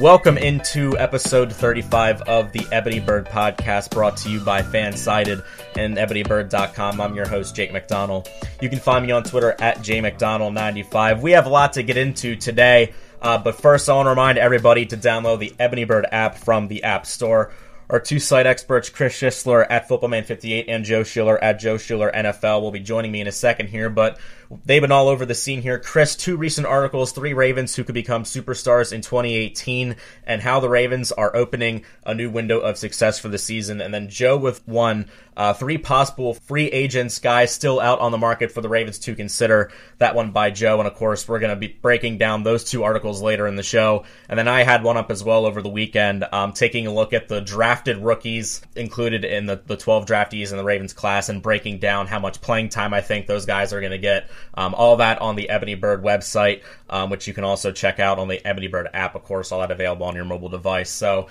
Welcome into episode 35 of the Ebony Bird podcast brought to you by Fansided and ebonybird.com. I'm your host, Jake McDonald. You can find me on Twitter at jmcdonald95. We have a lot to get into today, uh, but first I want to remind everybody to download the Ebony Bird app from the App Store. Our two site experts, Chris Schisler at Footballman58 and Joe Schiller at Joe Schiller NFL, will be joining me in a second here. But they've been all over the scene here. Chris, two recent articles, three Ravens who could become superstars in 2018, and how the Ravens are opening a new window of success for the season. And then Joe with one, uh, three possible free agents, guys still out on the market for the Ravens to consider. That one by Joe. And of course, we're going to be breaking down those two articles later in the show. And then I had one up as well over the weekend, um, taking a look at the drafted rookies included in the, the 12 draftees in the Ravens class and breaking down how much playing time I think those guys are going to get. Um, all that on the Ebony Bird website, um, which you can also check out on the Ebony Bird app, of course, all that available on your mobile device. So,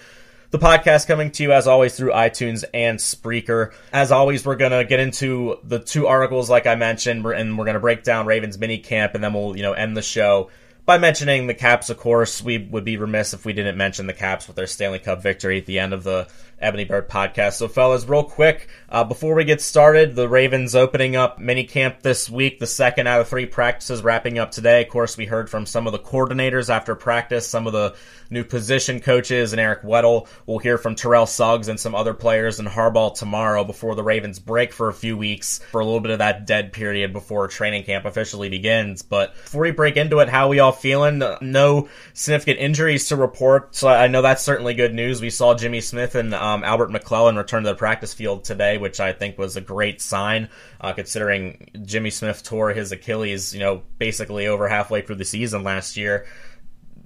the podcast coming to you as always through iTunes and Spreaker. As always, we're gonna get into the two articles like I mentioned, and we're gonna break down Ravens mini camp, and then we'll you know end the show by mentioning the Caps. Of course, we would be remiss if we didn't mention the Caps with their Stanley Cup victory at the end of the Ebony Bird podcast. So, fellas, real quick, uh, before we get started, the Ravens opening up mini camp this week, the second out of three practices wrapping up today. Of course, we heard from some of the coordinators after practice, some of the new position coaches, and Eric Weddle. We'll hear from Terrell Suggs and some other players in Harbaugh tomorrow before the Ravens break for a few weeks for a little bit of that dead period before training camp officially begins. But before we break into it, how we all feeling? No significant injuries to report, so I know that's certainly good news. We saw Jimmy Smith and um, Albert McClellan returned to the practice field today, which I think was a great sign, uh, considering Jimmy Smith tore his Achilles, you know, basically over halfway through the season last year.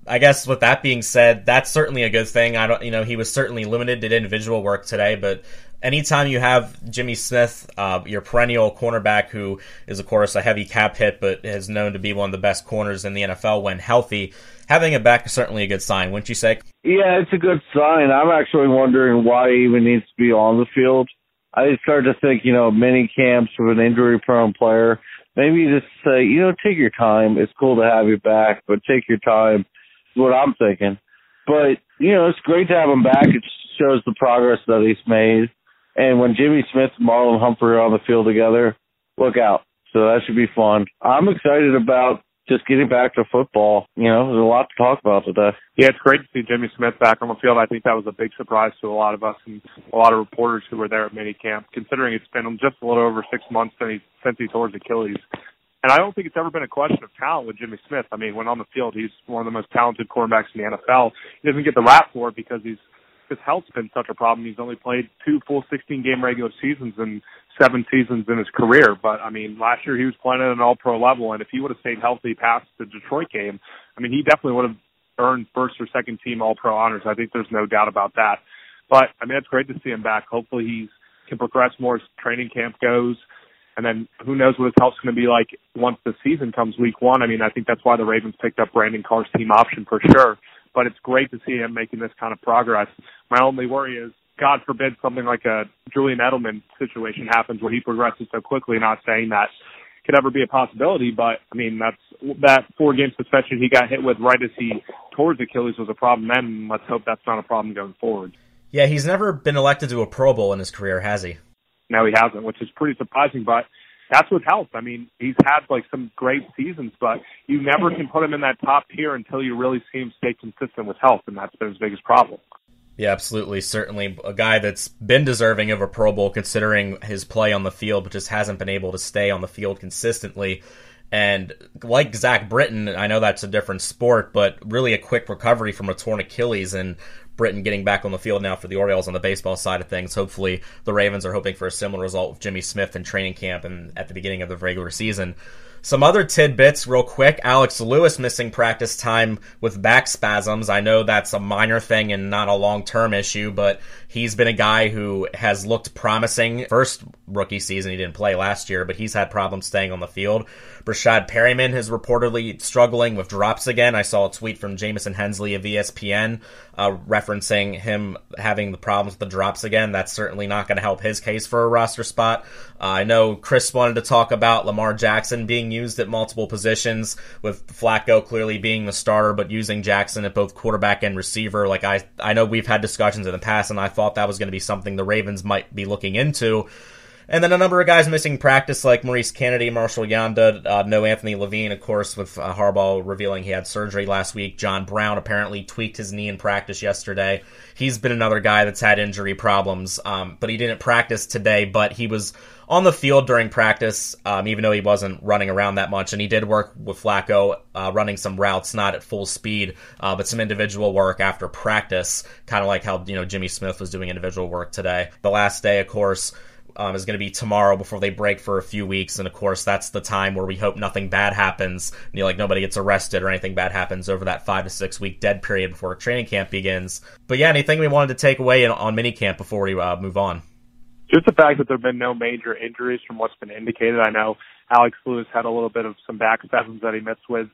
I guess with that being said, that's certainly a good thing. I don't, you know, he was certainly limited to individual work today, but anytime you have Jimmy Smith, uh, your perennial cornerback, who is of course a heavy cap hit, but is known to be one of the best corners in the NFL when healthy, having him back is certainly a good sign, wouldn't you say? Yeah, it's a good sign. I'm actually wondering why he even needs to be on the field. I start to think, you know, mini camps with an injury prone player. Maybe you just say, you know, take your time. It's cool to have you back, but take your time. Is what I'm thinking. But you know, it's great to have him back. It shows the progress that he's made. And when Jimmy Smith and Marlon Humphrey are on the field together, look out. So that should be fun. I'm excited about just getting back to football. You know, there's a lot to talk about today. Yeah, it's great to see Jimmy Smith back on the field. I think that was a big surprise to a lot of us and a lot of reporters who were there at minicamp, considering it's been just a little over six months since he, since he tore his Achilles. And I don't think it's ever been a question of talent with Jimmy Smith. I mean, when on the field, he's one of the most talented quarterbacks in the NFL. He doesn't get the rap for it because he's his health's been such a problem. He's only played two full 16 game regular seasons and seven seasons in his career. But I mean, last year he was playing at an all pro level, and if he would have stayed healthy past the Detroit game, I mean, he definitely would have earned first or second team all pro honors. I think there's no doubt about that. But I mean, it's great to see him back. Hopefully he can progress more as training camp goes. And then who knows what his health's going to be like once the season comes week one. I mean, I think that's why the Ravens picked up Brandon Carr's team option for sure. But it's great to see him making this kind of progress. My only worry is, God forbid, something like a Julian Edelman situation happens where he progresses so quickly. Not saying that could ever be a possibility, but I mean that's that four game suspension he got hit with right as he tore his Achilles was a problem then. And let's hope that's not a problem going forward. Yeah, he's never been elected to a Pro Bowl in his career, has he? No, he hasn't, which is pretty surprising. But that's what helps. I mean, he's had like some great seasons, but you never can put him in that top tier until you really see him stay consistent with health, and that's been his biggest problem. Yeah, absolutely. Certainly a guy that's been deserving of a Pro Bowl considering his play on the field, but just hasn't been able to stay on the field consistently. And like Zach Britton, I know that's a different sport, but really a quick recovery from a torn Achilles and Britton getting back on the field now for the Orioles on the baseball side of things. Hopefully, the Ravens are hoping for a similar result with Jimmy Smith in training camp and at the beginning of the regular season. Some other tidbits, real quick. Alex Lewis missing practice time with back spasms. I know that's a minor thing and not a long term issue, but He's been a guy who has looked promising. First rookie season, he didn't play last year, but he's had problems staying on the field. Breshad Perriman is reportedly struggling with drops again. I saw a tweet from Jamison Hensley of ESPN uh, referencing him having the problems with the drops again. That's certainly not going to help his case for a roster spot. Uh, I know Chris wanted to talk about Lamar Jackson being used at multiple positions, with Flacco clearly being the starter, but using Jackson at both quarterback and receiver. Like I, I know we've had discussions in the past, and I thought that was going to be something the Ravens might be looking into. And then a number of guys missing practice, like Maurice Canady, Marshall Yanda, uh, no Anthony Levine, of course, with uh, Harbaugh revealing he had surgery last week. John Brown apparently tweaked his knee in practice yesterday. He's been another guy that's had injury problems, um, but he didn't practice today, but he was on the field during practice, um, even though he wasn't running around that much. And he did work with Flacco, uh, running some routes, not at full speed, uh, but some individual work after practice, kind of like how, you know, Jimmy Smith was doing individual work today. The last day, of course, um, is going to be tomorrow before they break for a few weeks. And of course, that's the time where we hope nothing bad happens. You know, like nobody gets arrested or anything bad happens over that five to six week dead period before training camp begins. But yeah, anything we wanted to take away in, on minicamp before we uh, move on? Just the fact that there have been no major injuries from what's been indicated. I know Alex Lewis had a little bit of some back spasms that he missed with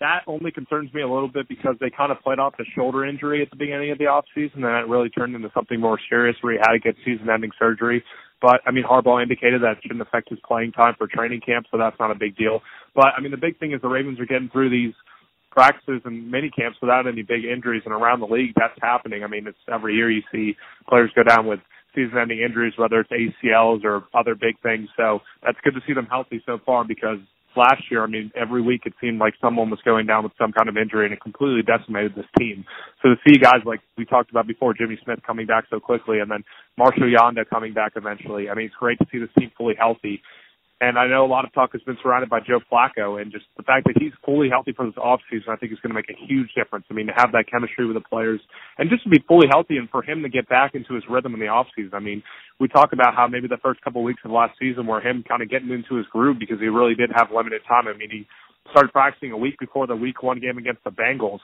that only concerns me a little bit because they kind of played off the shoulder injury at the beginning of the offseason, and it really turned into something more serious where he had to get season-ending surgery. But I mean, Harbaugh indicated that shouldn't affect his playing time for training camp, so that's not a big deal. But I mean, the big thing is the Ravens are getting through these practices and mini camps without any big injuries, and around the league, that's happening. I mean, it's every year you see players go down with season-ending injuries, whether it's ACLs or other big things. So that's good to see them healthy so far because last year, I mean, every week it seemed like someone was going down with some kind of injury and it completely decimated this team. So to see guys like we talked about before, Jimmy Smith coming back so quickly and then Marshall Yanda coming back eventually, I mean, it's great to see this team fully healthy. And I know a lot of talk has been surrounded by Joe Flacco, and just the fact that he's fully healthy for this offseason, I think is going to make a huge difference. I mean, to have that chemistry with the players, and just to be fully healthy, and for him to get back into his rhythm in the offseason. I mean, we talk about how maybe the first couple of weeks of last season were him kind of getting into his groove because he really did have limited time. I mean, he started practicing a week before the Week One game against the Bengals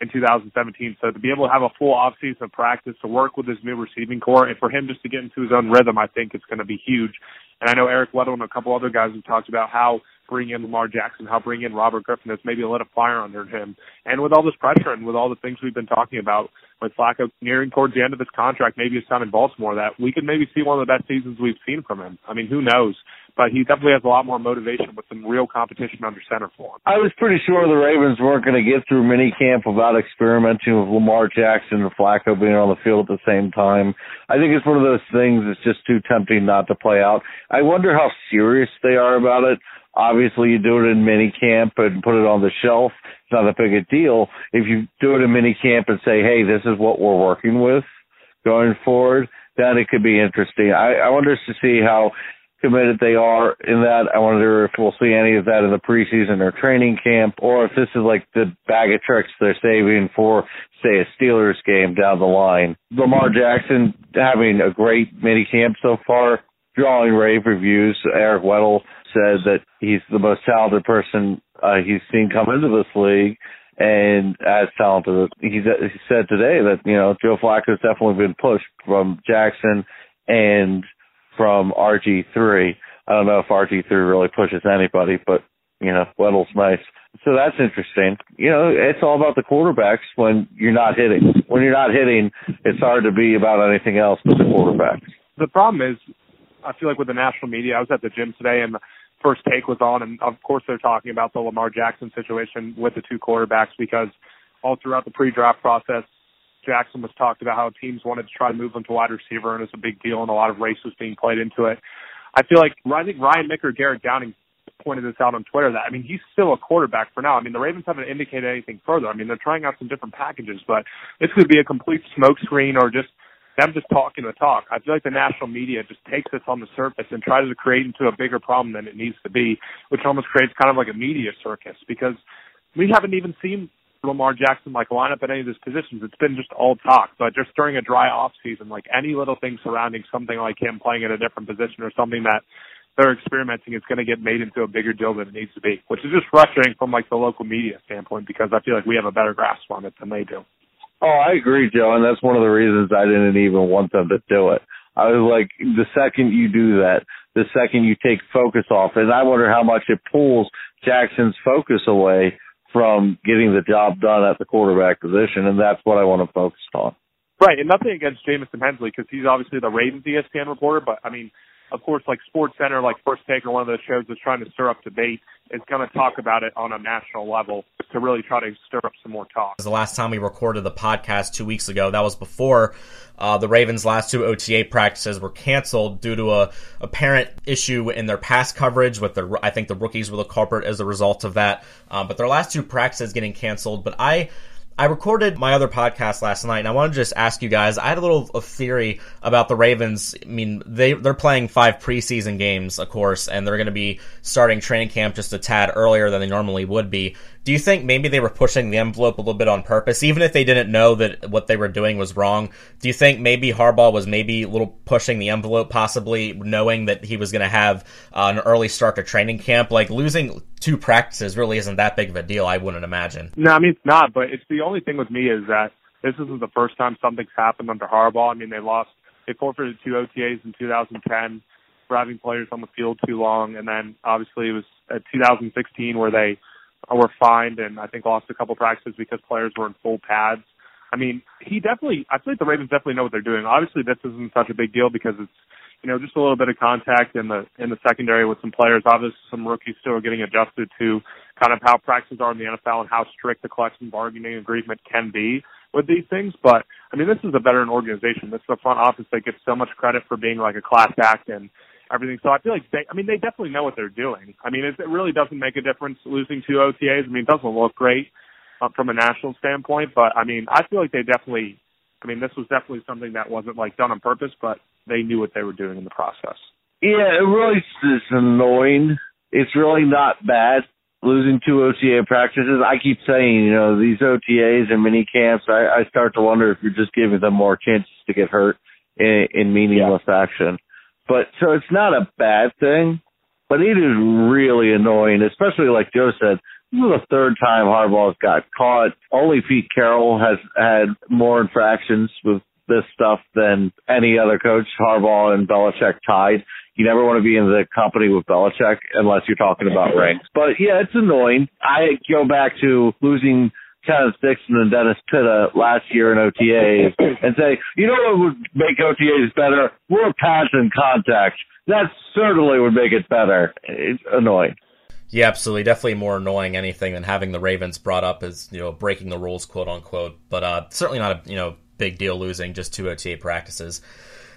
in 2017. So to be able to have a full offseason of practice, to work with his new receiving core, and for him just to get into his own rhythm, I think it's going to be huge. And I know Eric Weddle and a couple other guys have talked about how bring in Lamar Jackson, how bring in Robert Griffin has maybe lit a fire under him. And with all this pressure and with all the things we've been talking about with Flacco nearing towards the end of his contract, maybe his time in Baltimore, that we could maybe see one of the best seasons we've seen from him. I mean, who knows? But he definitely has a lot more motivation with some real competition under center for him. I was pretty sure the Ravens weren't going to get through minicamp without experimenting with Lamar Jackson and Flacco being on the field at the same time. I think it's one of those things that's just too tempting not to play out. I wonder how serious they are about it. Obviously, you do it in minicamp and put it on the shelf. It's not a big a deal. If you do it in minicamp and say, hey, this is what we're working with going forward, then it could be interesting. I, I wonder to see how committed they are in that. I wonder if we'll see any of that in the preseason or training camp, or if this is like the bag of tricks they're saving for, say, a Steelers game down the line. Lamar Jackson having a great mini camp so far, drawing rave reviews. Eric Weddle said that he's the most talented person uh, he's seen come into this league. And as talented, he, he said today that you know Joe Flacco's definitely been pushed from Jackson and from RG3. I don't know if RG3 really pushes anybody, but you know, Weddle's nice. So that's interesting. You know, it's all about the quarterbacks when you're not hitting. When you're not hitting, it's hard to be about anything else but the quarterbacks. The problem is, I feel like with the national media, I was at the gym today and the first take was on, and of course they're talking about the Lamar Jackson situation with the two quarterbacks because all throughout the pre-draft process, Jackson was talked about how teams wanted to try to move him to wide receiver, and it's a big deal, and a lot of race was being played into it. I feel like I think Ryan Micker, Garrett Downing pointed this out on Twitter that I mean he's still a quarterback for now. I mean the Ravens haven't indicated anything further. I mean they're trying out some different packages, but this could be a complete smokescreen or just them just talking the talk. I feel like the national media just takes this on the surface and tries to create into a bigger problem than it needs to be, which almost creates kind of like a media circus because we haven't even seen Lamar Jackson like line up at any of his positions. It's been just all talk. But just during a dry off season, like any little thing surrounding something like him playing at a different position or something that they're experimenting is going to get made into a bigger deal than it needs to be, which is just frustrating from like the local media standpoint because I feel like we have a better grasp on it than they do. Oh, I agree, Joe, and that's one of the reasons I didn't even want them to do it. I was like, the second you do that, the second you take focus off, and I wonder how much it pulls Jackson's focus away from getting the job done at the quarterback position, and that's what I want to focus on. Right, and nothing against Jamison Hensley because he's obviously the Ravens ESPN reporter, but I mean, of course, like Sports Center, like First Take, or one of those shows that's trying to stir up debate is going to talk about it on a national level to really try to stir up some more talk. The last time we recorded the podcast two weeks ago, that was before uh, the Ravens' last two OTA practices were canceled due to a apparent issue in their pass coverage. With the, I think the rookies were the culprit as a result of that. Um, but their last two practices getting canceled. But I I recorded my other podcast last night, and I want to just ask you guys. I had a little theory about the Ravens. I mean, they they're playing five preseason games, of course, and they're going to be starting training camp just a tad earlier than they normally would be. Do you think maybe they were pushing the envelope a little bit on purpose, even if they didn't know that what they were doing was wrong? Do you think maybe Harbaugh was maybe a little pushing the envelope, possibly knowing that he was going to have uh, an early start to training camp? Like losing two practices really isn't that big of a deal, I wouldn't imagine. No, I mean it's not, but it's the only thing with me is that this isn't the first time something's happened under Harbaugh. I mean they lost, they forfeited two OTAs in 2010 for having players on the field too long, and then obviously it was at 2016 where they Uh, were fined and I think lost a couple practices because players were in full pads. I mean, he definitely, I feel like the Ravens definitely know what they're doing. Obviously, this isn't such a big deal because it's, you know, just a little bit of contact in the in the secondary with some players. Obviously, some rookies still are getting adjusted to kind of how practices are in the NFL and how strict the collective bargaining agreement can be with these things. But I mean, this is a veteran organization. This is a front office that gets so much credit for being like a class act and everything. So I feel like they, I mean, they definitely know what they're doing. I mean, it, it really doesn't make a difference losing two OTAs. I mean, it doesn't look great uh, from a national standpoint, but I mean, I feel like they definitely, I mean, this was definitely something that wasn't like done on purpose, but they knew what they were doing in the process. Yeah, it really is annoying. It's really not bad losing two OTA practices. I keep saying, you know, these OTAs and mini camps, I, I start to wonder if you're just giving them more chances to get hurt in, in meaningless yeah. action. But so it's not a bad thing, but it is really annoying, especially like Joe said. This is the third time Harbaugh's got caught. Only Pete Carroll has had more infractions with this stuff than any other coach. Harbaugh and Belichick tied. You never want to be in the company with Belichick unless you're talking about ranks. But yeah, it's annoying. I go back to losing Kevin Dixon and Dennis Pitta last year in OTAs and say, you know what would make OTAs better? More pass and contact. That certainly would make it better. It's annoying. Yeah, absolutely. Definitely more annoying anything than having the Ravens brought up as, you know, breaking the rules, quote unquote. But uh, certainly not a, you know, big deal losing just two OTA practices.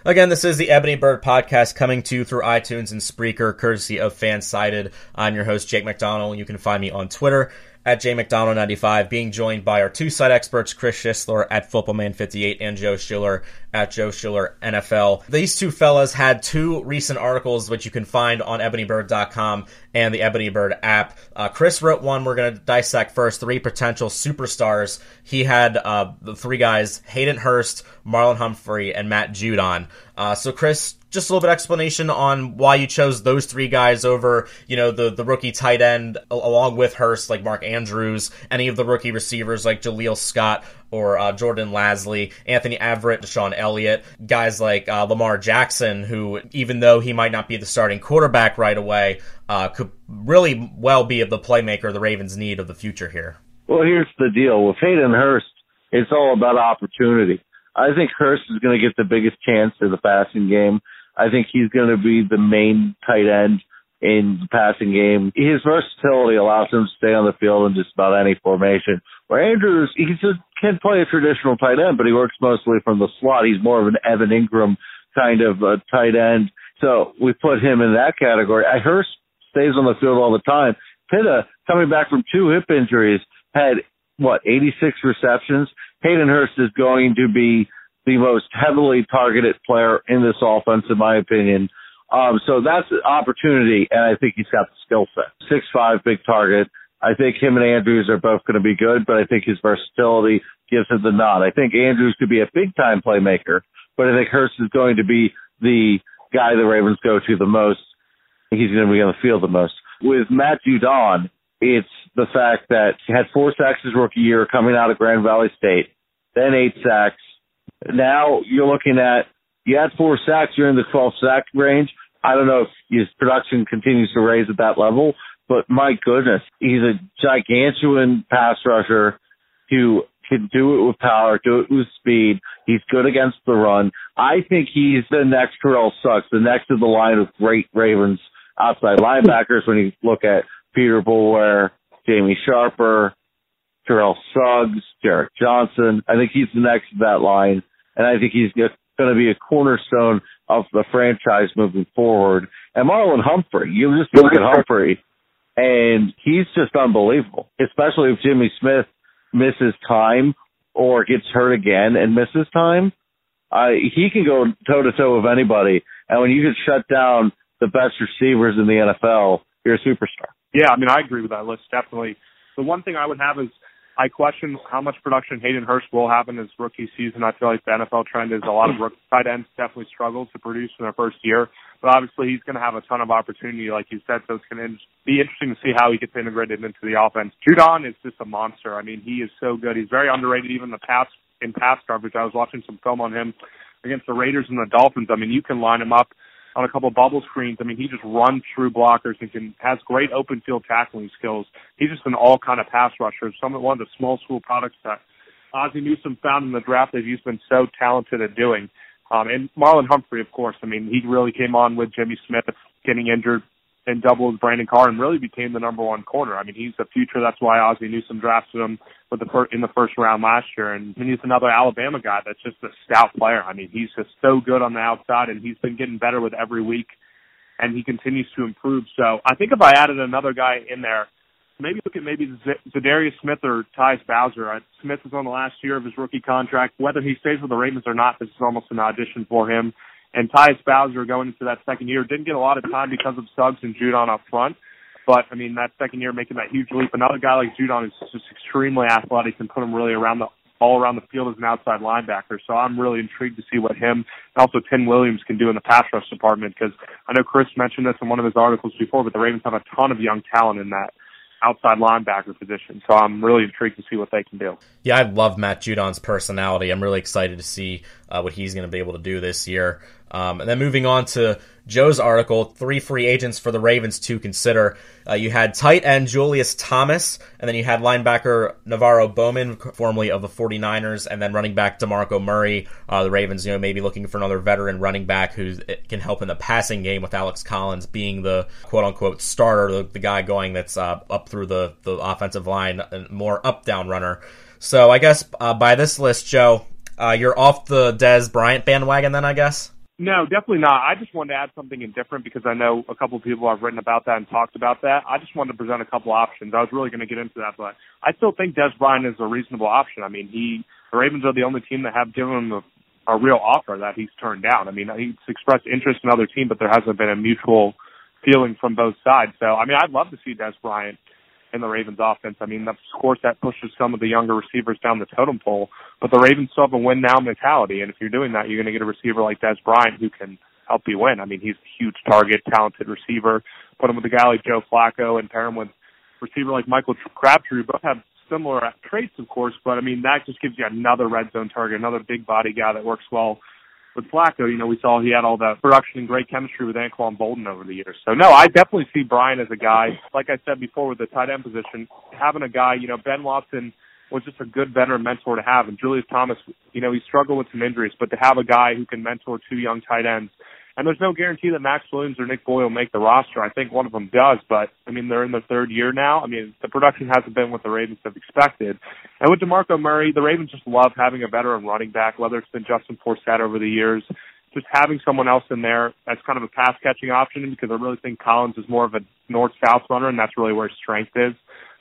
Again, this is the Ebony Bird podcast coming to you through iTunes and Spreaker, courtesy of Fansided. I'm your host, Jake McDonald. You can find me on Twitter at jmcdonald95, being joined by our two site experts, Chris Schisler at FootballMan58 and Joe Schiller at Joe Schiller NFL. These two fellas had two recent articles which you can find on ebonybird.com and the Ebony Bird app. Uh, Chris wrote one we're going to dissect first, three potential superstars. He had uh, the three guys, Hayden Hurst, Marlon Humphrey, and Matt Judon. Uh, so Chris, just a little bit explanation on why you chose those three guys over, you know, the the rookie tight end along with Hurst, like Mark Andrews, any of the rookie receivers like Jaleel Scott or uh, Jordan Lasley, Anthony Averett, DeShon Elliott, guys like uh, Lamar Jackson, who even though he might not be the starting quarterback right away, uh, could really well be of the playmaker the Ravens need of the future here. Well, here's the deal with Hayden Hurst. It's all about opportunity. I think Hurst is going to get the biggest chance in the passing game. I think he's going to be the main tight end in the passing game. His versatility allows him to stay on the field in just about any formation. Where Andrews, he just can play a traditional tight end, but he works mostly from the slot. He's more of an Evan Engram kind of a tight end. So we put him in that category. I Hurst stays on the field all the time. Pitta, coming back from two hip injuries, had what, 86 receptions. Hayden Hurst is going to be the most heavily targeted player in this offense, in my opinion. Um, so that's an opportunity, and I think he's got the skill set. Six five, big target. I think him and Andrews are both going to be good, but I think his versatility gives him the nod. I think Andrews could be a big time playmaker, but I think Hurst is going to be the guy the Ravens go to the most. He's going to be on the field the most. With Matt Judon, it's the fact that he had four sacks his rookie year coming out of Grand Valley State then eight sacks. Now you're looking at you had four sacks, you're in the 12 sack range. I don't know if his production continues to raise at that level, but my goodness, he's a gigantuan pass rusher who can do it with power, do it with speed. He's good against the run. I think he's the next Terrell Suggs, the next of the line of great Ravens outside linebackers when you look at Peter Boulware, Jamie Sharper, Terrell Suggs, Derek Johnson. I think he's the next of that line, and I think he's going to be a cornerstone of the franchise moving forward. And Marlon Humphrey, you just look at Humphrey, and he's just unbelievable, especially if Jimmy Smith misses time or gets hurt again and misses time. Uh, he can go toe to toe with anybody. And when you can shut down the best receivers in the NFL, you're a superstar. Yeah, I mean, I agree with that list, definitely. The one thing I would have is I question how much production Hayden Hurst will have in his rookie season. I feel like the NFL trend is a lot of rookie tight ends definitely struggle to produce in their first year, but obviously he's going to have a ton of opportunity, like you said. So it's going to be interesting to see how he gets integrated into the offense. Judon is just a monster. I mean, he is so good. He's very underrated, even the pass in pass coverage. I was watching some film on him against the Raiders and the Dolphins. I mean, you can line him up on a couple bubble screens. I mean, he just runs through blockers and can has great open field tackling skills. He's just an all kind of pass rusher. Some one of the small school products that Ozzie Newsome found in the draft that he's been so talented at doing. Um, and Marlon Humphrey, of course. I mean, he really came on with Jimmy Smith getting injured and doubled Brandon Carr and really became the number one corner. I mean, he's the future. That's why Ozzie Newsome drafted him with the fir- in the first round last year. And I mean, he's another Alabama guy that's just a stout player. I mean, he's just so good on the outside, and he's been getting better with every week, and he continues to improve. So I think if I added another guy in there, maybe look at maybe Z- Za'Darius Smith or Tyus Bowser. Uh, Smith is on the last year of his rookie contract. Whether he stays with the Ravens or not, this is almost an audition for him. And Tyus Bowser going into that second year didn't get a lot of time because of Suggs and Judon up front. But I mean, that second year making that huge leap. Another guy like Judon is just extremely athletic and put him really around the all around the field as an outside linebacker. So I'm really intrigued to see what him and also Tim Williams can do in the pass rush department because I know Chris mentioned this in one of his articles before, but the Ravens have a ton of young talent in that outside linebacker position. So I'm really intrigued to see what they can do. Yeah, I love Matt Judon's personality. I'm really excited to see uh, what he's going to be able to do this year. Um, and then moving on to Joe's article, three free agents for the Ravens to consider. Uh, you had tight end Julius Thomas, and then you had linebacker NaVorro Bowman, formerly of the 49ers, and then running back DeMarco Murray. Uh, the Ravens, you know, maybe looking for another veteran running back who can help in the passing game with Alex Collins being the quote unquote starter, the, the guy going that's uh, up through the, the offensive line, more up down runner. So I guess uh, by this list, Joe, uh, you're off the Dez Bryant bandwagon then, I guess? No, definitely not. I just wanted to add something indifferent because I know a couple of people have written about that and talked about that. I just wanted to present a couple options. I was really going to get into that, but I still think Dez Bryant is a reasonable option. I mean, he the Ravens are the only team that have given him a, a real offer that he's turned down. I mean, he's expressed interest in other team, but there hasn't been a mutual feeling from both sides. So, I mean, I'd love to see Dez Bryant in the Ravens offense. I mean, of course that pushes some of the younger receivers down the totem pole, but the Ravens still have a win now mentality. And if you're doing that, you're going to get a receiver like Dez Bryant who can help you win. I mean, he's a huge target, talented receiver. Put him with a guy like Joe Flacco and pair him with receiver like Michael Crabtree. Both have similar traits, of course, but I mean, that just gives you another red zone target, another big body guy that works well with Flacco, you know, we saw he had all that production and great chemistry with Anquan Boldin over the years. So no, I definitely see Brian as a guy, like I said before with the tight end position, having a guy, you know, Ben Watson was just a good veteran mentor to have. And Julius Thomas, you know, he struggled with some injuries, but to have a guy who can mentor two young tight ends and there's no guarantee that Maxx Williams or Nick Boyle make the roster. I think one of them does, but I mean they're in their third year now. I mean the production hasn't been what the Ravens have expected. And with DeMarco Murray, the Ravens just love having a veteran running back, whether it's been Justin Forsett over the years. Just having someone else in there that's kind of a pass catching option because I really think Collins is more of a north south runner and that's really where his strength is.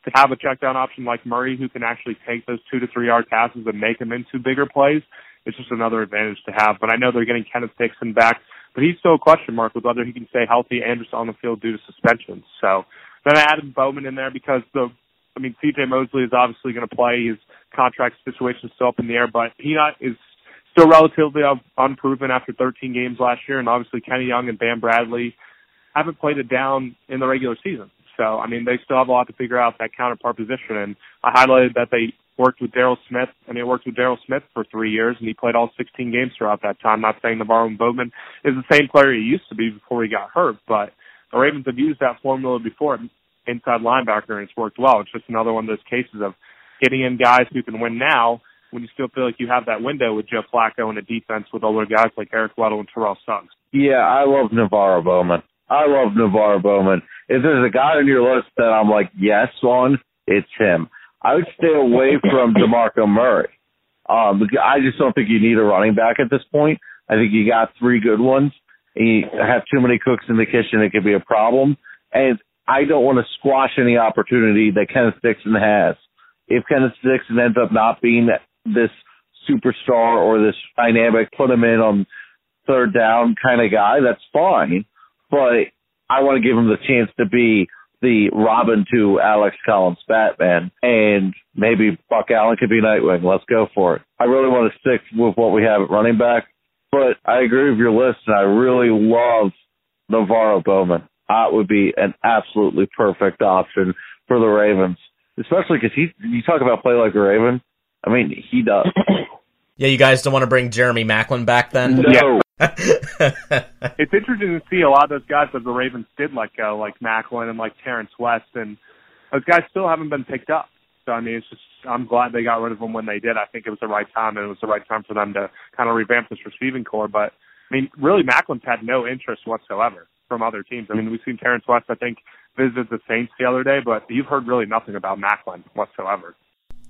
To have a check down option like Murray who can actually take those two to three yard passes and make them into bigger plays, it's just another advantage to have. But I know they're getting Kenneth Dixon back but he's still a question mark with whether he can stay healthy and just on the field due to suspensions. So then I added Bowman in there because the, I mean, C.J. Mosley is obviously going to play. His contract situation is still up in the air, but he not is still relatively unproven after 13 games last year, and obviously Kenny Young and Bam Bradley haven't played it down in the regular season. So I mean, they still have a lot to figure out that counterpart position, and I highlighted that they worked with Daryl Smith. I mean, worked with Daryl Smith for three years, and he played all 16 games throughout that time. Not saying NaVorro Bowman is the same player he used to be before he got hurt, but the Ravens have used that formula before inside linebacker, and it's worked well. It's just another one of those cases of getting in guys who can win now when you still feel like you have that window with Joe Flacco and a defense with older guys like Eric Weddle and Terrell Suggs. Yeah, I love NaVorro Bowman. I love NaVorro Bowman. If there's a guy on your list that I'm like, yes on, it's him. I would stay away from DeMarco Murray. Um, I just don't think you need a running back at this point. I think you got three good ones. And you have too many cooks in the kitchen, it could be a problem. And I don't want to squash any opportunity that Kenneth Dixon has. If Kenneth Dixon ends up not being this superstar or this dynamic, put him in on third down kind of guy, that's fine. But I want to give him the chance to be the Robin to Alex Collins Batman, and maybe Buck Allen could be Nightwing. Let's go for it. I really want to stick with what we have at running back, but I agree with your list, and I really love NaVorro Bowman. That would be an absolutely perfect option for the Ravens, especially because he. You talk about play like a Raven. I mean, he does. Yeah, you guys don't want to bring Jeremy Maclin back then? No. it's interesting to see a lot of those guys that the Ravens did let go, like Maclin and like Terrance West, and those guys still haven't been picked up. So I mean, it's just I'm glad they got rid of them when they did. I think it was the right time, and it was the right time for them to kind of revamp this receiving core. But I mean, really, Maclin's had no interest whatsoever from other teams. I mean, we've seen Terrance West, I think, visit the Saints the other day, but you've heard really nothing about Maclin whatsoever.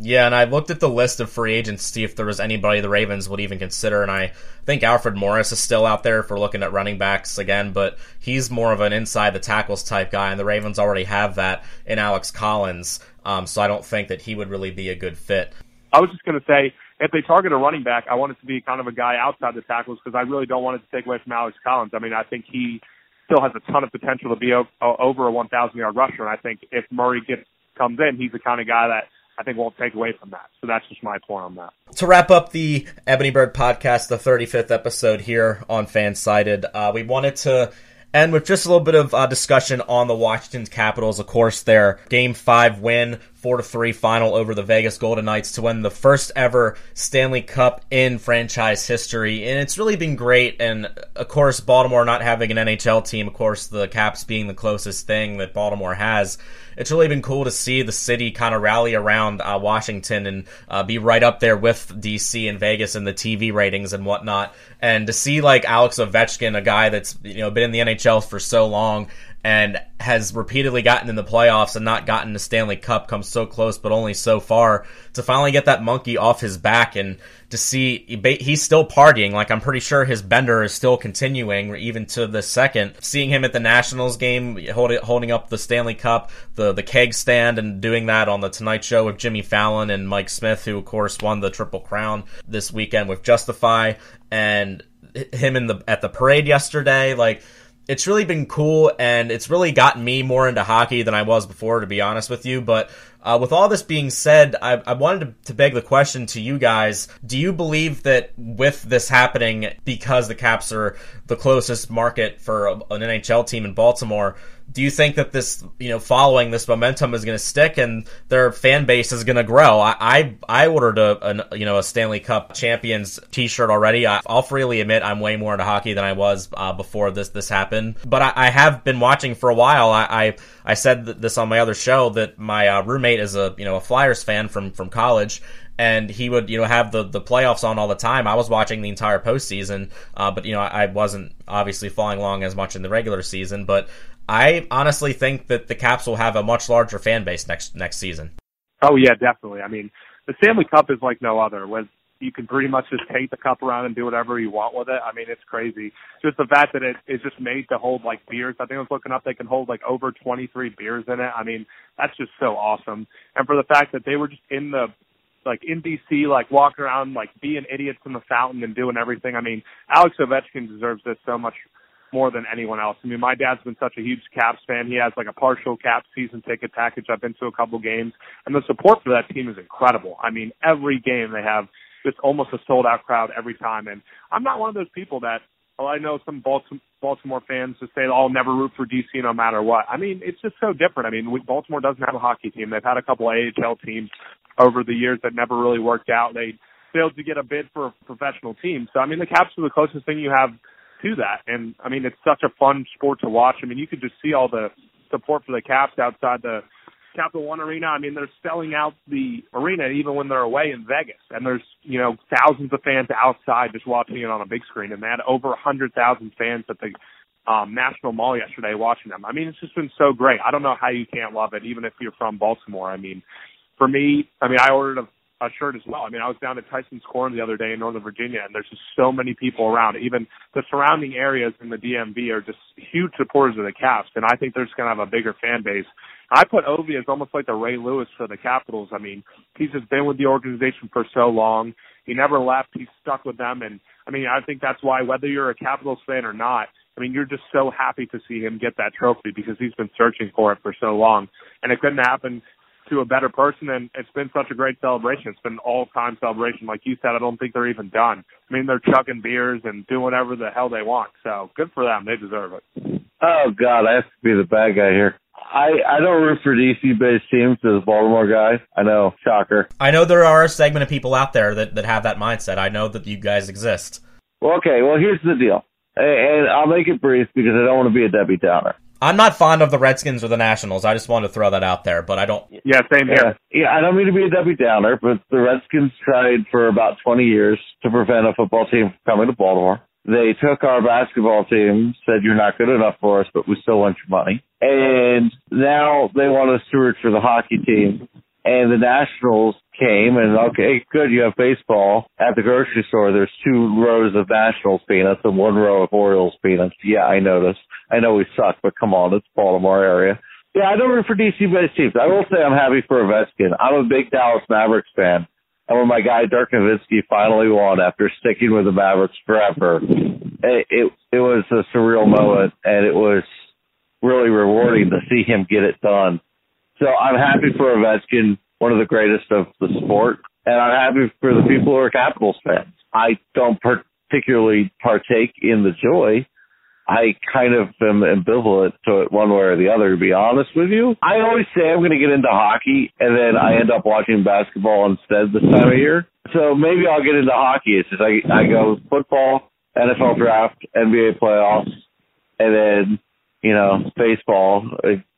Yeah, and I looked at the list of free agents to see if there was anybody the Ravens would even consider, and I think Alfred Morris is still out there for looking at running backs again, but he's more of an inside the tackles type guy, and the Ravens already have that in Alex Collins, um, so I don't think that he would really be a good fit. I was just going to say, if they target a running back, I want it to be kind of a guy outside the tackles because I really don't want it to take away from Alex Collins. I mean, I think he still has a ton of potential to be over a 1,000 yard rusher, and I think if Murray gets comes in, he's the kind of guy that I think won't take away from that. So that's just my point on that. To wrap up the Ebony Bird podcast, the 35th episode here on Fansided, uh, we wanted to end with just a little bit of uh, discussion on the Washington Capitals. Of course, their Game Five win four to three final over the Vegas Golden Knights to win the first ever Stanley Cup in franchise history. And it's really been great. And of course, Baltimore not having an NHL team, of course, the Caps being the closest thing that Baltimore has. It's really been cool to see the city kind of rally around uh, Washington and uh, be right up there with DC and Vegas and the TV ratings and whatnot. And to see like Alex Ovechkin, a guy that's you know been in the NHL for so long, and has repeatedly gotten in the playoffs and not gotten the Stanley Cup, comes so close but only so far to finally get that monkey off his back and to see he's still partying. Like I'm pretty sure his bender is still continuing even to the second. Seeing him at the Nationals game, holding holding up the Stanley Cup, the the keg stand, and doing that on the Tonight Show with Jimmy Fallon and Mike Smith, who of course won the Triple Crown this weekend with Justify, and him in the at the parade yesterday, like it's really been cool and it's really gotten me more into hockey than I was before, to be honest with you. But uh, with all this being said, I, I wanted to, to, beg the question to you guys: Do you believe that with this happening, because the Caps are the closest market for an NHL team in Baltimore? Do you think that this, you know, following this momentum is going to stick and their fan base is going to grow? I, I, I ordered a, you know, a Stanley Cup champions T-shirt already. I, will freely admit I'm way more into hockey than I was uh, before this this happened. But I, I, have been watching for a while. I, I, I said this on my other show that my uh, roommate is a, you know, a Flyers fan from from college, and he would you know have the the playoffs on all the time. I was watching the entire postseason, uh, but you know I wasn't obviously following along as much in the regular season. But I honestly think that the Caps will have a much larger fan base next next season. Oh yeah, definitely. I mean, the Stanley Cup is like no other. You can pretty much just take the cup around and do whatever you want with it. I mean, it's crazy. Just the fact that it is just made to hold like beers. I think I was looking up, they can hold like over 23 beers in it. I mean, that's just so awesome. And for the fact that they were just in the like in DC, like walking around, like being idiots in the fountain and doing everything. I mean, Alex Ovechkin deserves this so much more than anyone else. I mean, my dad's been such a huge Caps fan. He has like a partial Caps season ticket package. I've been to a couple games, and the support for that team is incredible. I mean, every game they have just almost a sold out crowd every time. And I'm not one of those people that, well, I know some Baltimore fans just say, "I'll never root for DC no matter what." I mean, it's just so different. I mean, Baltimore doesn't have a hockey team. They've had a couple AHL teams over the years that never really worked out. They failed to get a bid for a professional team. So I mean, the Caps are the closest thing you have to that, and I mean, it's such a fun sport to watch. I mean, you could just see all the support for the Caps outside the Capital One Arena. I mean, they're selling out the arena even when they're away in Vegas, and there's you know thousands of fans outside just watching it on a big screen, and they had over a hundred thousand fans at the um, National Mall yesterday watching them. I mean, it's just been so great. I don't know how you can't love it, even if you're from Baltimore. I mean, for me, I mean, I ordered a a shirt as well. I mean, I was down at Tyson's Corner the other day in Northern Virginia, and there's just so many people around. Even the surrounding areas in the DMV are just huge supporters of the Caps, and I think they're just going to have a bigger fan base. I put Ovi as almost like the Ray Lewis for the Capitals. I mean, he's just been with the organization for so long. He never left. He's stuck with them, and I mean, I think that's why whether you're a Capitals fan or not, I mean, you're just so happy to see him get that trophy because he's been searching for it for so long. And it couldn't happen to a better person and it's been such a great celebration. It's been an all time celebration. Like you said, I don't think they're even done. I mean they're chugging beers and doing whatever the hell they want. So good for them. They deserve it. Oh God, I have to be the bad guy here. I I don't root for DC based teams as a Baltimore guy. I know, shocker. I know there are a segment of people out there that, that have that mindset. I know that you guys exist. Well, okay, well here's the deal. And I'll make it brief because I don't want to be a Debbie Downer. I'm not fond of the Redskins or the Nationals. I just wanted to throw that out there, but I don't. Yeah, same here. Yeah, yeah I don't mean to be a Debbie Downer, but the Redskins tried for about 20 years to prevent a football team from coming to Baltimore. They took our basketball team, said you're not good enough for us, but we still want your money. And now they want us to root for the hockey team. And the Nationals came and okay, good, you have baseball at the grocery store. There's two rows of Nationals peanuts and one row of Orioles peanuts. Yeah, I noticed. I know we suck, but come on, it's Baltimore area. Yeah, I don't root for DC based teams. I will say I'm happy for Ovechkin. I'm a big Dallas Mavericks fan. And when my guy Dirk Nowitzki finally won after sticking with the Mavericks forever, it, it it was a surreal moment and it was really rewarding to see him get it done. So I'm happy for Ovechkin one of the greatest of the sport. And I'm happy for the people who are Capitals fans. I don't particularly partake in the joy. I kind of am ambivalent to it one way or the other, to be honest with you. I always say I'm going to get into hockey, and then I end up watching basketball instead this time of year. So maybe I'll get into hockey. It's just I, I go football, NFL draft, NBA playoffs, and then, you know, baseball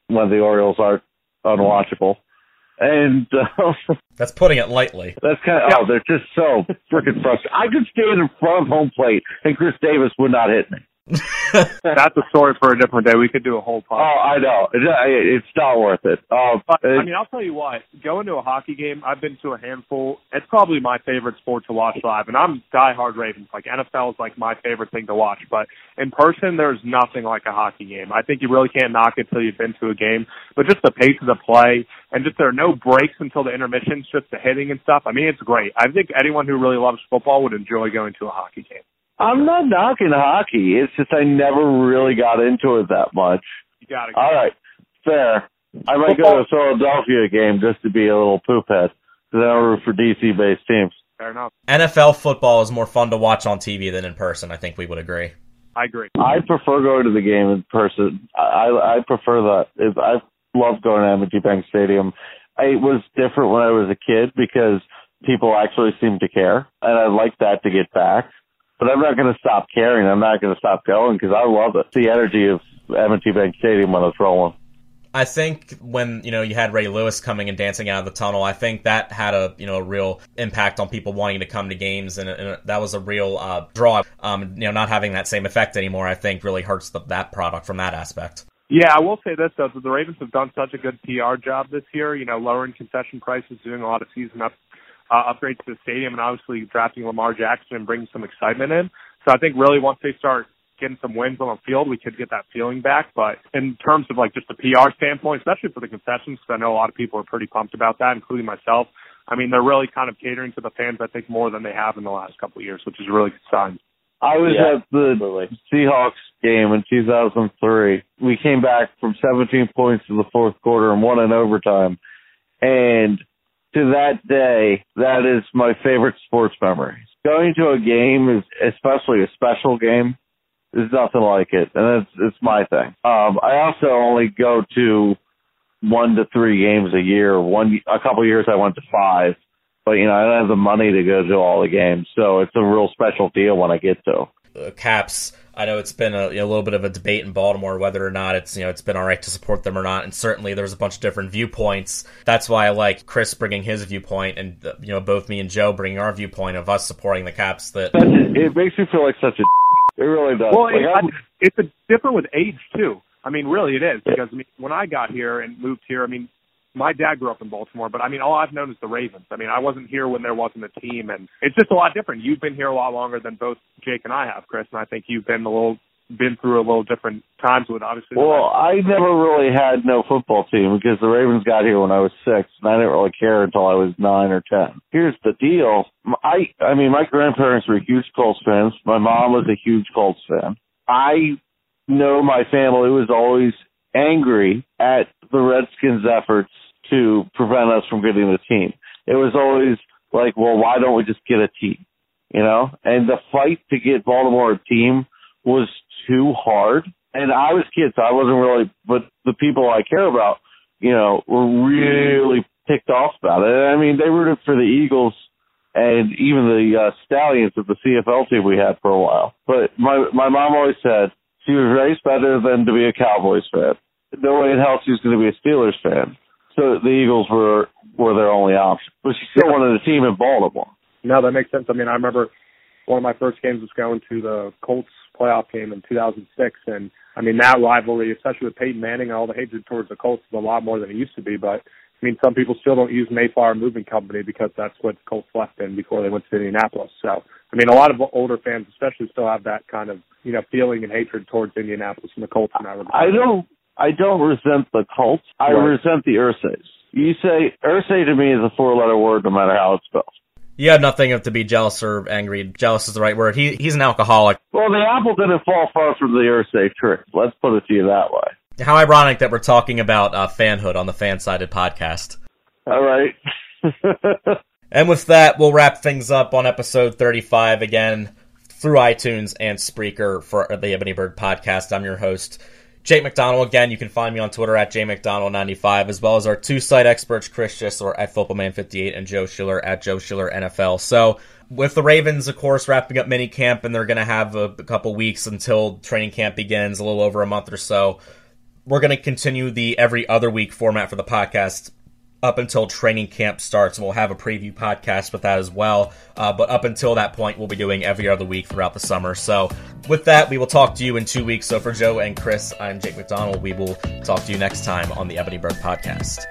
when the Orioles are unwatchable. And uh, that's putting it lightly. That's kind of, oh, they're just so freaking frustrating. I could stand in front of home plate and Chris Davis would not hit me. That's a story for a different day. We could do a whole podcast. Oh, I know. It's not worth it. Um, but, I mean, I'll tell you what. Going to a hockey game, I've been to a handful. It's probably my favorite sport to watch live, and I'm diehard Ravens. Like NFL is like my favorite thing to watch. But in person, there's nothing like a hockey game. I think you really can't knock it till you've been to a game. But just the pace of the play, and just there are no breaks until the intermissions, just the hitting and stuff. I mean, it's great. I think anyone who really loves football would enjoy going to a hockey game. I'm not knocking hockey. It's just I never really got into it that much. You got it. All right, fair. I might go to a Philadelphia game just to be a little poop head because I don't root for DC based teams. Fair enough. NFL football is more fun to watch on TV than in person. I think we would agree. I agree. I prefer going to the game in person. I I prefer that. If I love going to M&T Bank Stadium. It was different when I was a kid because people actually seemed to care, and I'd like that to get back but I'm not going to stop caring. I'm not going to stop going because I love it. The energy of M&T Bank Stadium when it's rolling. I think when you know you had Ray Lewis coming and dancing out of the tunnel, I think that had a you know a real impact on people wanting to come to games, and, and that was a real uh, draw. Um, you know, not having that same effect anymore, I think, really hurts the, that product from that aspect. Yeah, I will say this though: the Ravens have done such a good PR job this year. You know, lowering concession prices, doing a lot of season up uh, upgrades to the stadium and obviously drafting Lamar Jackson and bringing some excitement in. So I think really once they start getting some wins on the field, we could get that feeling back. But in terms of like just the PR standpoint, especially for the concessions, because I know a lot of people are pretty pumped about that, including myself. I mean, they're really kind of catering to the fans, I think, more than they have in the last couple of years, which is a really good sign. I was yeah, at the absolutely. Seahawks game in 2003. We came back from 17 points in the fourth quarter and won in overtime. And to that day, that is my favorite sports memory. Going to a game is, especially a special game, is nothing like it, and it's it's my thing. Um, I also only go to one to three games a year. One a couple of years I went to five, but you know I don't have the money to go to all the games, so it's a real special deal when I get to. Uh, Caps. I know it's been a, a, little bit of a debate in Baltimore whether or not it's you know it's been all right to support them or not, and certainly there's a bunch of different viewpoints. That's why I like Chris bringing his viewpoint, and uh, you know both me and Joe bringing our viewpoint of us supporting the Caps. That it makes me feel like such a. It really does. Well, like, it, it's a, different with age too. I mean, really, it is because I mean, when I got here and moved here, I mean, my dad grew up in Baltimore, but I mean, all I've known is the Ravens. I mean, I wasn't here when there wasn't a team, and it's just a lot different. You've been here a lot longer than both Jake and I have, Chris, and I think you've been a little been through a little different times with obviously. Well, I never really had no football team because the Ravens got here when I was six, and I didn't really care until I was nine or ten. Here's the deal: I, I mean, my grandparents were huge Colts fans. My mom was a huge Colts fan. I know my family was always angry at the Redskins' efforts to prevent us from getting the team. It was always like, well, why don't we just get a team? You know, and the fight to get Baltimore a team was too hard. And I was kids, so I wasn't really, but the people I care about, you know, were really ticked off about it. I mean, they rooted for the Eagles and even the uh, Stallions of the CFL team we had for a while. But my my mom always said she was raised better than to be a Cowboys fan. No way in hell she was going to be a Steelers fan. So the Eagles were were their only option. But she still wanted a team in Baltimore. No, that makes sense. I mean, I remember one of my first games was going to the Colts playoff game in 2006, and I mean that rivalry, especially with Peyton Manning and all the hatred towards the Colts, is a lot more than it used to be. But I mean, some people still don't use Mayflower Moving Company because that's what the Colts left in before they went to Indianapolis. So I mean, a lot of older fans, especially, still have that kind of you know feeling and hatred towards Indianapolis and the Colts. In that. I don't. I don't resent the Colts. I right. resent the Irsays. You say Irsay to me is a four-letter word, no matter how it's spelled. You have nothing to be jealous or angry. Jealous is the right word. He he's an alcoholic. Well, the apple didn't fall far from the Irsay tree. Let's put it to you that way. How ironic that we're talking about uh, fanhood on the Fansided podcast. All right. and with that, we'll wrap things up on episode 35 again through iTunes and Spreaker for the Ebony Bird podcast. I'm your host, Jake McDonald. Again, you can find me on Twitter at jmcdonald95, as well as our two site experts, Chris Schisler at FootballMan58 and Joe Schiller at Joe Schiller NFL. So, with the Ravens, of course, wrapping up mini camp, and they're going to have a, a couple weeks until training camp begins, a little over a month or so. We're going to continue the every other week format for the podcast up until training camp starts. And We'll have a preview podcast with that as well. Uh, but up until that point, we'll be doing every other week throughout the summer. So with that, we will talk to you in two weeks. So for Joe and Chris, I'm Jake McDonald. We will talk to you next time on the Ebony Bird podcast.